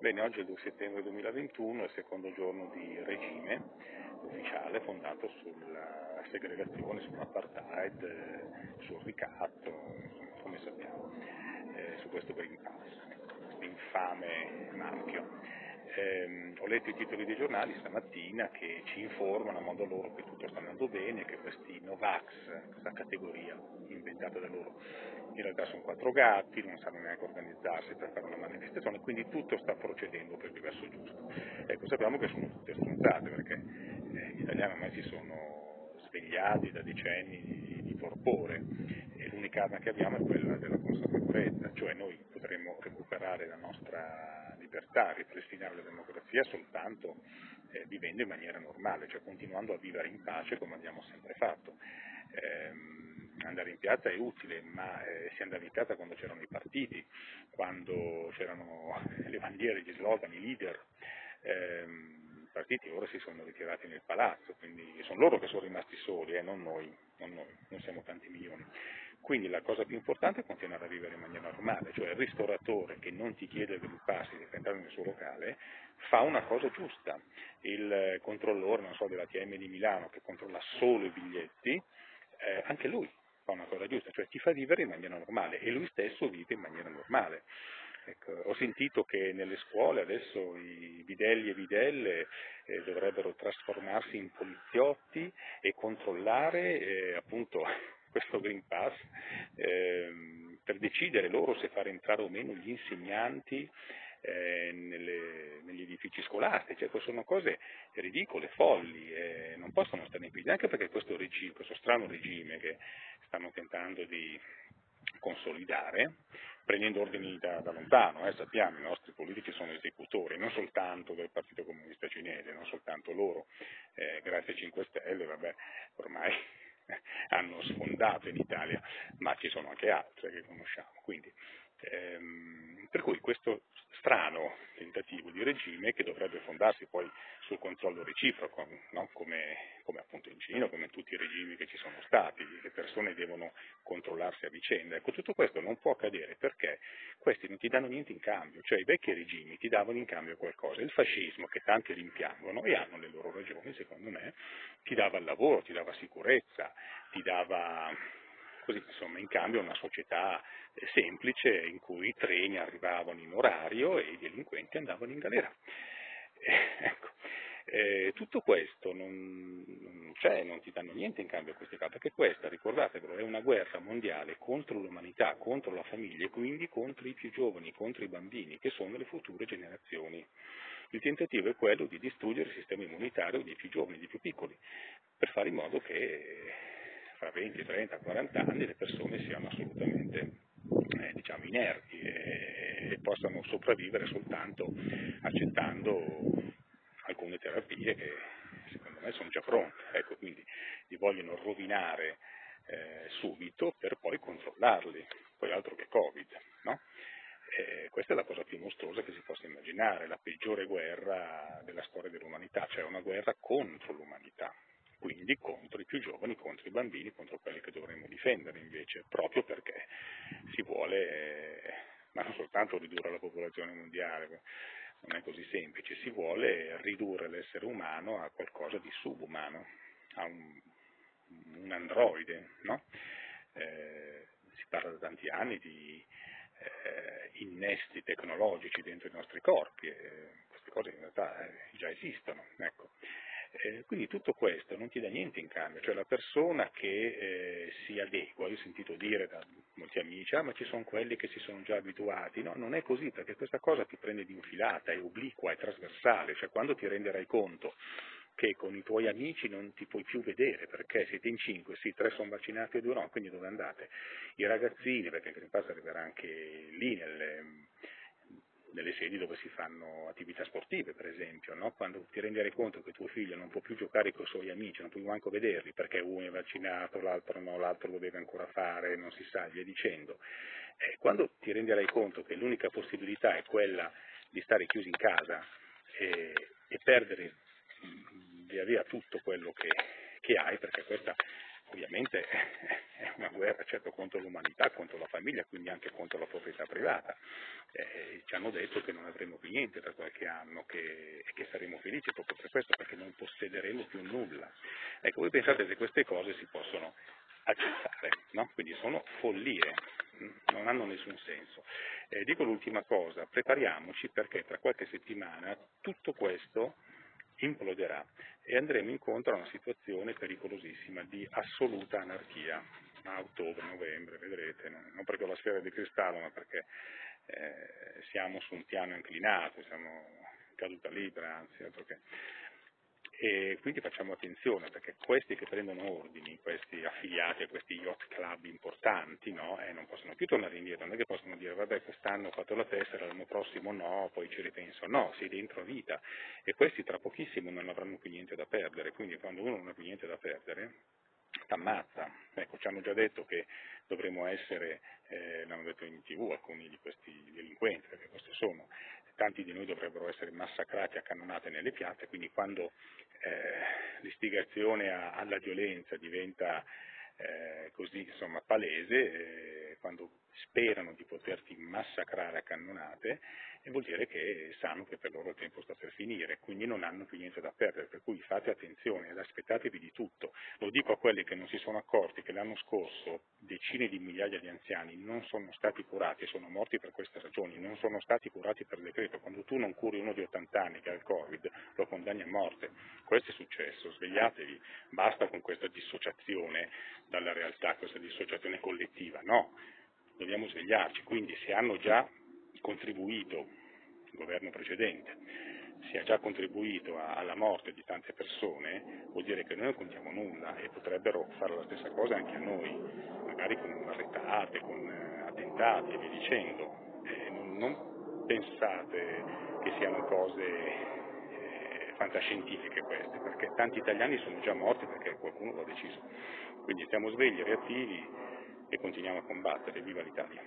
Bene, oggi è il 2 settembre 2021, è il secondo giorno di regime ufficiale fondato sulla segregazione, sull'apartheid, sul ricatto, come sappiamo, eh, su questo Green Pass, infame marchio. Eh, ho letto i titoli dei giornali stamattina che ci informano a modo loro che tutto sta andando bene, che questi Novax, questa categoria inventata da loro, in realtà sono quattro gatti, non sanno neanche organizzarsi per fare una manifestazione, quindi tutto sta procedendo per il verso giusto. Ecco, sappiamo che sono tutte stronzate perché eh, gli italiani ormai si sono svegliati da decenni di, di torpore e l'unica arma che abbiamo è quella della consapevolezza, cioè noi potremmo recuperare la nostra libertà, ripristinare la democrazia soltanto eh, vivendo in maniera normale, cioè continuando a vivere in pace come abbiamo sempre fatto. Eh, andare in piazza è utile, ma eh, si andava in piazza quando c'erano i partiti, quando c'erano le bandiere, gli slogan, i leader. Eh, i partiti ora si sono ritirati nel palazzo, quindi sono loro che sono rimasti soli, eh, non noi, non noi, non siamo tanti milioni. Quindi la cosa più importante è continuare a vivere in maniera normale, cioè il ristoratore che non ti chiede il Green Pass di entrare nel suo locale fa una cosa giusta, il controllore so, dell'ATM di Milano che controlla solo i biglietti, eh, anche lui fa una cosa giusta, cioè ti fa vivere in maniera normale e lui stesso vive in maniera normale. Ecco, ho sentito che nelle scuole adesso i bidelli e bidelle eh, dovrebbero trasformarsi in poliziotti e controllare eh, appunto questo Green Pass ehm, per decidere loro se far entrare o meno gli insegnanti eh, nelle, negli edifici scolastici, ecco, sono cose ridicole, folli, eh, non possono stare in piedi, anche perché questo, regime, questo strano regime che stanno tentando di consolidare, prendendo ordini da, da lontano, eh, sappiamo, i nostri politici sono esecutori, non soltanto del Partito Comunista Cinese, non soltanto loro, eh, grazie a 5 Stelle, vabbè, ormai hanno sfondato in Italia, ma ci sono anche altre che conosciamo. Quindi, ehm, per cui questo strano tentativo di regime che dovrebbe fondarsi poi sul controllo reciproco, no? come, appunto in Cina, come in tutti i regimi che ci sono stati, le persone devono controllarsi a vicenda. Ecco, tutto questo non può accadere perché questi non ti danno niente in cambio, cioè i vecchi regimi ti davano in cambio qualcosa. Il fascismo, che tanti rimpiangono e hanno le loro ragioni, secondo me, ti dava il lavoro, ti dava sicurezza, ti dava così, insomma, in cambio una società semplice in cui i treni arrivavano in orario e i delinquenti andavano in galera. Eh, ecco. Eh, tutto questo non, non, c'è, non ti danno niente in cambio a questi casi, perché questa, ricordatevelo, è una guerra mondiale contro l'umanità, contro la famiglia e quindi contro i più giovani, contro i bambini, che sono le future generazioni. Il tentativo è quello di distruggere il sistema immunitario dei più giovani, dei più piccoli, per fare in modo che fra 20, 30, 40 anni le persone siano assolutamente eh, diciamo, inerti e, e possano sopravvivere soltanto accettando terapie che secondo me sono già pronte, ecco, quindi li vogliono rovinare eh, subito per poi controllarli, poi altro che Covid, no? eh, questa è la cosa più mostruosa che si possa immaginare, la peggiore guerra della storia dell'umanità, cioè una guerra contro l'umanità, quindi contro i più giovani, contro i bambini, contro quelli che dovremmo difendere invece, proprio perché si vuole, eh, ma non soltanto ridurre la popolazione mondiale, non è così semplice, si vuole ridurre l'essere umano a qualcosa di subumano, a un, un androide, no? eh, si parla da tanti anni di eh, innesti tecnologici dentro i nostri corpi, e queste cose in realtà eh, già esistono. Ecco. Eh, quindi tutto questo non ti dà niente in cambio, cioè la persona che eh, si adegua, io ho sentito dire da molti amici, ah ma ci sono quelli che si sono già abituati, no, non è così perché questa cosa ti prende di infilata, è obliqua, è trasversale, cioè quando ti renderai conto che con i tuoi amici non ti puoi più vedere perché siete in cinque, sì, tre sono vaccinati e due no, quindi dove andate? I ragazzini, perché il Green Pass arriverà anche lì nelle nelle sedi dove si fanno attività sportive, per esempio, no? quando ti renderai conto che tuo figlio non può più giocare con i suoi amici, non puoi manco vederli perché uno è vaccinato, l'altro no, l'altro lo deve ancora fare, non si sa, via dicendo. Eh, quando ti renderai conto che l'unica possibilità è quella di stare chiusi in casa e, e perdere mm, via via tutto quello che, che hai, perché questa ovviamente è una guerra certo contro l'umanità, contro la famiglia, quindi anche contro la proprietà privata. Eh, ci hanno detto che non avremo più niente tra qualche anno che, e che saremo felici proprio per questo, perché non possederemo più nulla. Ecco, voi pensate che queste cose si possono accettare, no? quindi sono follie, non hanno nessun senso. Eh, dico l'ultima cosa, prepariamoci perché tra qualche settimana tutto questo imploderà e andremo incontro a una situazione pericolosissima di assoluta anarchia a ottobre, novembre, vedrete, non perché ho la sfera di cristallo, ma perché eh, siamo su un piano inclinato, siamo caduta libera, anzi, altro che. E quindi facciamo attenzione perché questi che prendono ordini, questi affiliati a questi yacht club importanti, no? eh, non possono più tornare indietro, non è che possono dire vabbè quest'anno ho fatto la tessera, l'anno prossimo no, poi ci ripenso, no, sei dentro a vita. E questi tra pochissimo non avranno più niente da perdere, quindi quando uno non ha più niente da perdere t'ammazza. Ecco, ci hanno già detto che dovremmo essere, eh, l'hanno detto in tv alcuni di questi delinquenti, perché questi sono, tanti di noi dovrebbero essere massacrati a cannonate nelle piazze, quindi quando eh, l'istigazione a, alla violenza diventa eh, così insomma, palese, eh, quando sperano di poterti massacrare a cannonate, e vuol dire che sanno che per loro il tempo sta per finire, quindi non hanno più niente da perdere, per cui fate attenzione ed aspettatevi di tutto. Lo dico a quelli che non si sono accorti che l'anno scorso decine di migliaia di anziani non sono stati curati sono morti per queste ragioni, non sono stati curati per decreto. Quando tu non curi uno di 80 anni che ha il Covid, lo condanni a morte. Questo è successo, svegliatevi, basta con questa dissociazione dalla realtà, questa dissociazione collettiva, no, dobbiamo svegliarci, quindi se hanno già contribuito, il governo precedente, si è già contribuito a, alla morte di tante persone, vuol dire che noi non contiamo nulla e potrebbero fare la stessa cosa anche a noi, magari con barrettate, con eh, attentati e via dicendo. Eh, non, non, pensate che siano cose eh, fantascientifiche queste, perché tanti italiani sono già morti perché qualcuno lo ha deciso. Quindi stiamo svegli, reattivi e continuiamo a combattere. Viva l'Italia!